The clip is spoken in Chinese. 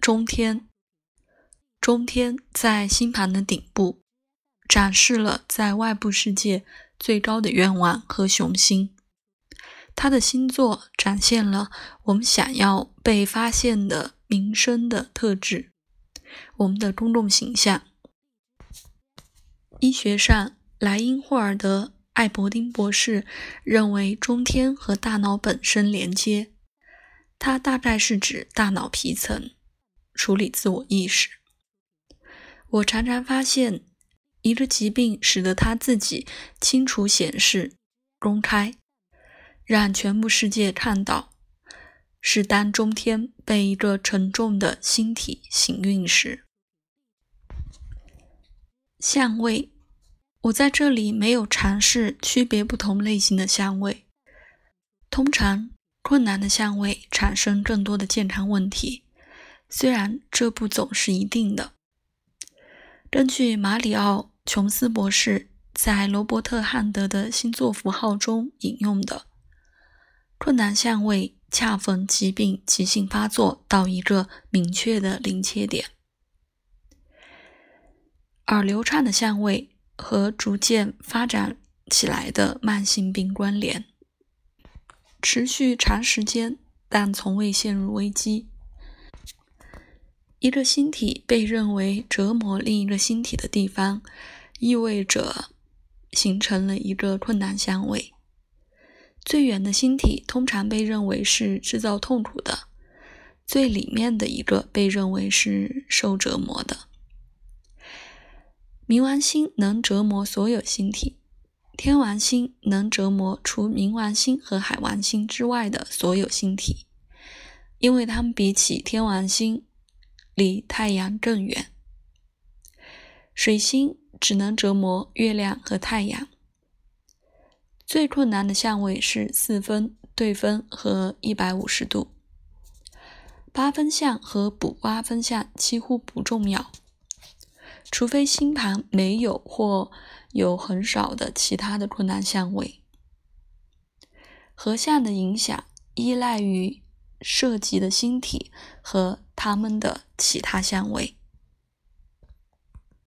中天，中天在星盘的顶部，展示了在外部世界最高的愿望和雄心。他的星座展现了我们想要被发现的名声的特质，我们的公众形象。医学上，莱因霍尔德·艾伯丁博士认为中天和大脑本身连接，它大概是指大脑皮层。处理自我意识。我常常发现，一个疾病使得他自己清楚显示、公开，让全部世界看到，是当中天被一个沉重的星体行运时。相位，我在这里没有尝试区别不同类型的相位。通常，困难的相位产生更多的健康问题。虽然这不总是一定的。根据马里奥·琼斯博士在罗伯特·汉德的星座符号中引用的，困难相位恰逢疾病急性发作到一个明确的临界点，而流畅的相位和逐渐发展起来的慢性病关联，持续长时间但从未陷入危机。一个星体被认为折磨另一个星体的地方，意味着形成了一个困难相位。最远的星体通常被认为是制造痛苦的，最里面的一个被认为是受折磨的。冥王星能折磨所有星体，天王星能折磨除冥王星和海王星之外的所有星体，因为它们比起天王星。离太阳更远，水星只能折磨月亮和太阳。最困难的相位是四分、对分和一百五十度。八分相和补八分相几乎不重要，除非星盘没有或有很少的其他的困难相位。合相的影响依赖于涉及的星体和。它们的其他相位。